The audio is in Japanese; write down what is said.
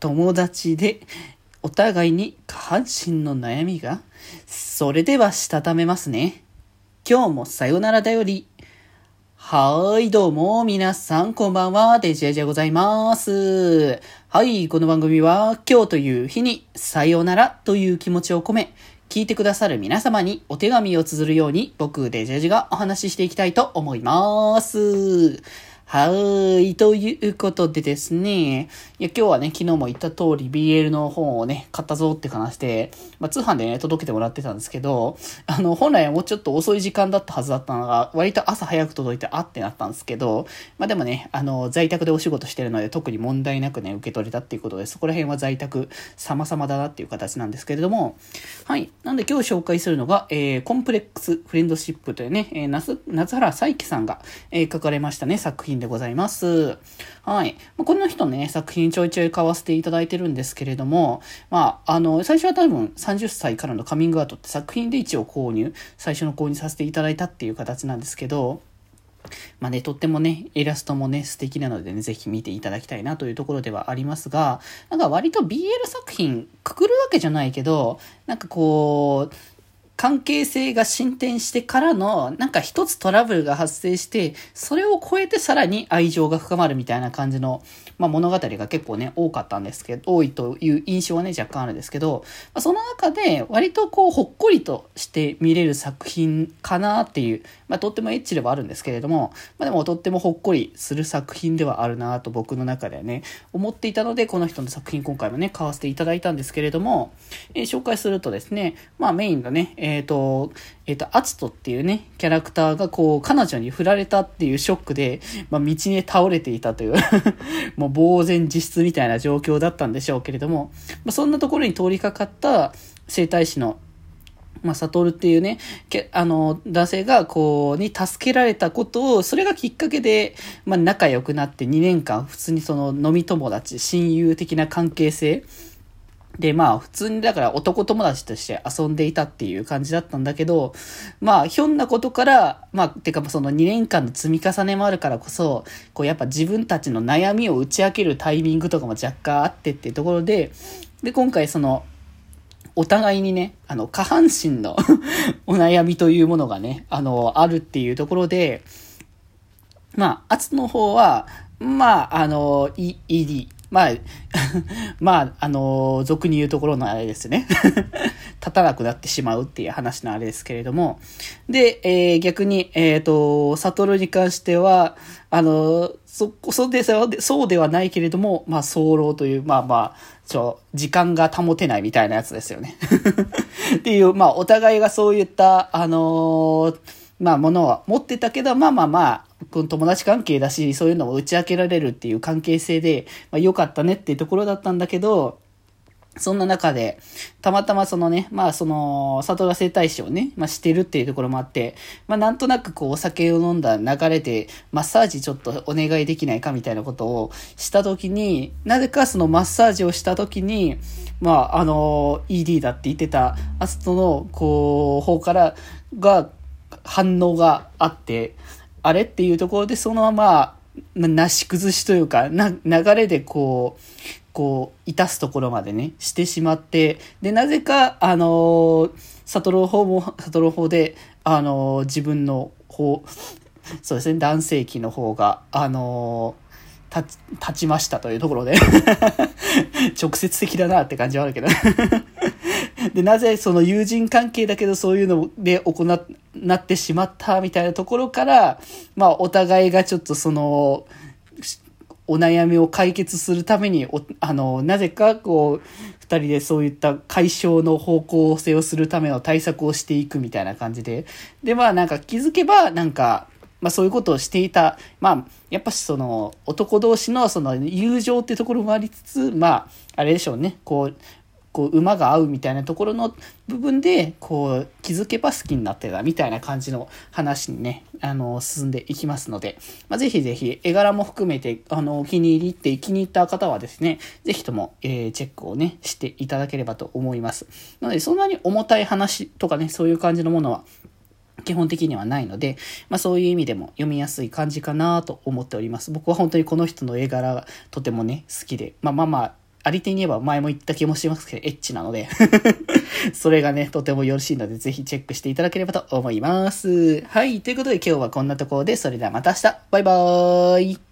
友達で、お互いに下半身の悩みが、それではしたためますね。今日もさよならだより。はーい、どうも、皆さん、こんばんは、デジェジでございます。はい、この番組は、今日という日に、さよならという気持ちを込め、聞いてくださる皆様にお手紙を綴るように、僕、デジェジがお話ししていきたいと思います。はい。ということでですね。いや、今日はね、昨日も言った通り BL の本をね、買ったぞって話して、まあ、通販でね、届けてもらってたんですけど、あの、本来はもうちょっと遅い時間だったはずだったのが、割と朝早く届いてあってなったんですけど、まあ、でもね、あの、在宅でお仕事してるので、特に問題なくね、受け取れたっていうことで、そこら辺は在宅様々だなっていう形なんですけれども、はい。なんで今日紹介するのが、えー、コンプレックスフレンドシップというね、えー、夏、夏原彩樹さんが、えー、書かれましたね、作品でございます。はい。まあ、この人ね、作品ちょいちょい買わせていただいてるんですけれども、まあ、あの、最初は多分30歳からのカミングアウトって作品で一応購入、最初の購入させていただいたっていう形なんですけど、まあね、とってもね、イラストもね、素敵なのでね、ぜひ見ていただきたいなというところではありますが、なんか割と BL 作品、くくるわけじゃないけど、なんかこう、関係性が進展してからの、なんか一つトラブルが発生して、それを超えてさらに愛情が深まるみたいな感じの、まあ、物語が結構ね、多かったんですけど、多いという印象はね、若干あるんですけど、まあ、その中で割とこう、ほっこりとして見れる作品かなっていう、まあ、とってもエッチではあるんですけれども、まあ、でもとってもほっこりする作品ではあるなと僕の中ではね、思っていたので、この人の作品今回もね、買わせていただいたんですけれども、えー、紹介するとですね、まあメインがね、ええっ、ー、と、えっ、ー、と、アツトっていうね、キャラクターがこう、彼女に振られたっていうショックで、まあ、道に倒れていたという もう呆然自失みたいな状況だったんでしょうけれども、まあ、そんなところに通りかかった生態師のまあ、サトルっていうね、けあの、男性が、こう、に助けられたことを、それがきっかけで、まあ、仲良くなって2年間、普通にその、飲み友達、親友的な関係性で、まあ、普通にだから男友達として遊んでいたっていう感じだったんだけど、まあ、ひょんなことから、まあ、てかその2年間の積み重ねもあるからこそ、こうやっぱ自分たちの悩みを打ち明けるタイミングとかも若干あってっていうところで、で、今回その、お互いにね、あの、下半身の お悩みというものがね、あの、あるっていうところで、まあ、圧の方は、まあ、あの、ED、まあ、まあ、あの、俗に言うところのあれですね。立たなくなってしまうっていう話のあれですけれども。で、えー、逆に、えっ、ー、と、サトルに関しては、あの、そ、そうで、そうではないけれども、まあ、早漏という、まあまあ、ちょ、時間が保てないみたいなやつですよね。っていう、まあ、お互いがそういった、あのーまあ、ものは持ってたけど、まあまあまあ、この友達関係だし、そういうのを打ち明けられるっていう関係性で、まあ良かったねっていうところだったんだけど、そんな中で、たまたまそのね、まあその、里が生態師をね、まあしてるっていうところもあって、まあなんとなくこうお酒を飲んだ流れで、マッサージちょっとお願いできないかみたいなことをしたときに、なぜかそのマッサージをしたときに、まああの、ED だって言ってたアストの、こう、方から、が、反応があって、あれっていうところでそのまま、なし崩しというか、な、流れでこう、こう、いたすところまでね、してしまって、で、なぜか、あのー、悟の方も、悟の方で、あの、自分の方、そうですね、男性器の方が、あの立ちましたというところで 直接的だなって感じはあるけど。で、なぜその友人関係だけどそういうので行っ、なってしまったみたいなところから、まあお互いがちょっとその、お悩みを解決するために、あの、なぜかこう、二人でそういった解消の方向性をするための対策をしていくみたいな感じで。で、まあなんか気づけば、なんか、まあそういうことをしていた。まあ、やっぱしその男同士のその友情ってところもありつつ、まあ、あれでしょうね。こう、こう馬が合うみたいなところの部分で、こう気づけば好きになってたみたいな感じの話にね、あの、進んでいきますので、まあ、ぜひぜひ絵柄も含めて、あの、お気に入りって気に入った方はですね、ぜひとも、えー、チェックをね、していただければと思います。なので、そんなに重たい話とかね、そういう感じのものは、基本的にはないので、まあそういう意味でも読みやすい感じかなと思っております。僕は本当にこの人の絵柄がとてもね、好きで、まあまあまあ、ありてに言えば前も言った気もしますけど、エッチなので。それがね、とてもよろしいので、ぜひチェックしていただければと思います。はい、ということで今日はこんなところで、それではまた明日。バイバーイ。